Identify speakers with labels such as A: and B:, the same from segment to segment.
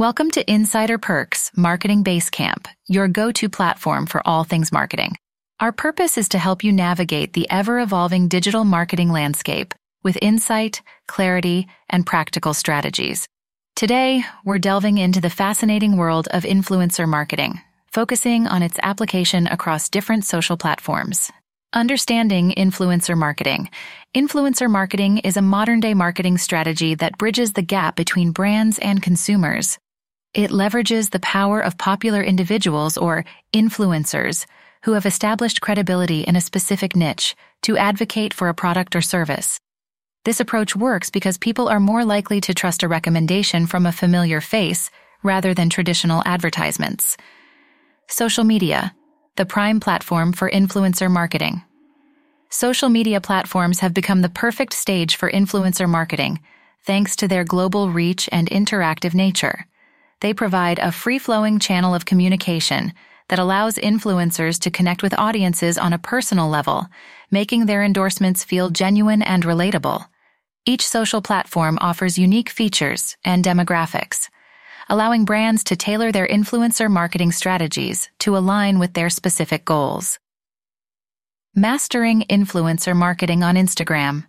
A: Welcome to Insider Perks Marketing Basecamp, your go to platform for all things marketing. Our purpose is to help you navigate the ever evolving digital marketing landscape with insight, clarity, and practical strategies. Today, we're delving into the fascinating world of influencer marketing, focusing on its application across different social platforms. Understanding influencer marketing. Influencer marketing is a modern day marketing strategy that bridges the gap between brands and consumers. It leverages the power of popular individuals or influencers who have established credibility in a specific niche to advocate for a product or service. This approach works because people are more likely to trust a recommendation from a familiar face rather than traditional advertisements. Social media, the prime platform for influencer marketing. Social media platforms have become the perfect stage for influencer marketing thanks to their global reach and interactive nature. They provide a free flowing channel of communication that allows influencers to connect with audiences on a personal level, making their endorsements feel genuine and relatable. Each social platform offers unique features and demographics, allowing brands to tailor their influencer marketing strategies to align with their specific goals. Mastering influencer marketing on Instagram.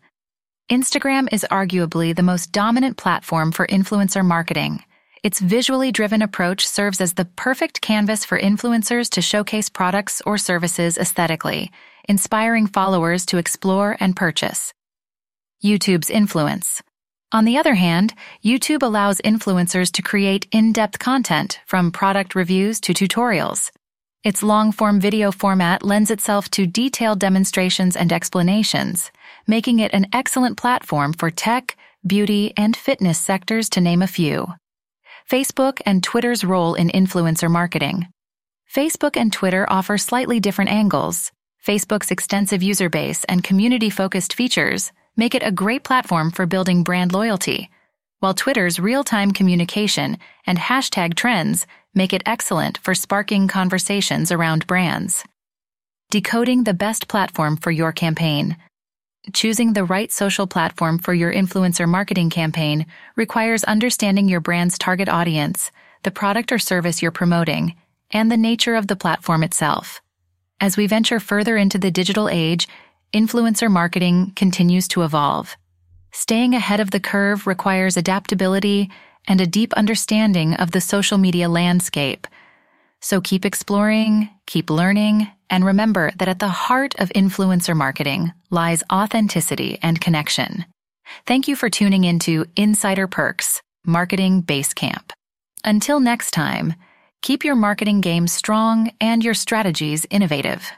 A: Instagram is arguably the most dominant platform for influencer marketing its visually driven approach serves as the perfect canvas for influencers to showcase products or services aesthetically, inspiring followers to explore and purchase. YouTube's influence. On the other hand, YouTube allows influencers to create in-depth content from product reviews to tutorials. Its long-form video format lends itself to detailed demonstrations and explanations, making it an excellent platform for tech, beauty, and fitness sectors to name a few. Facebook and Twitter's role in influencer marketing. Facebook and Twitter offer slightly different angles. Facebook's extensive user base and community focused features make it a great platform for building brand loyalty, while Twitter's real time communication and hashtag trends make it excellent for sparking conversations around brands. Decoding the best platform for your campaign. Choosing the right social platform for your influencer marketing campaign requires understanding your brand's target audience, the product or service you're promoting, and the nature of the platform itself. As we venture further into the digital age, influencer marketing continues to evolve. Staying ahead of the curve requires adaptability and a deep understanding of the social media landscape. So keep exploring, keep learning, and remember that at the heart of influencer marketing lies authenticity and connection. Thank you for tuning into Insider Perks, Marketing Basecamp. Until next time, keep your marketing game strong and your strategies innovative.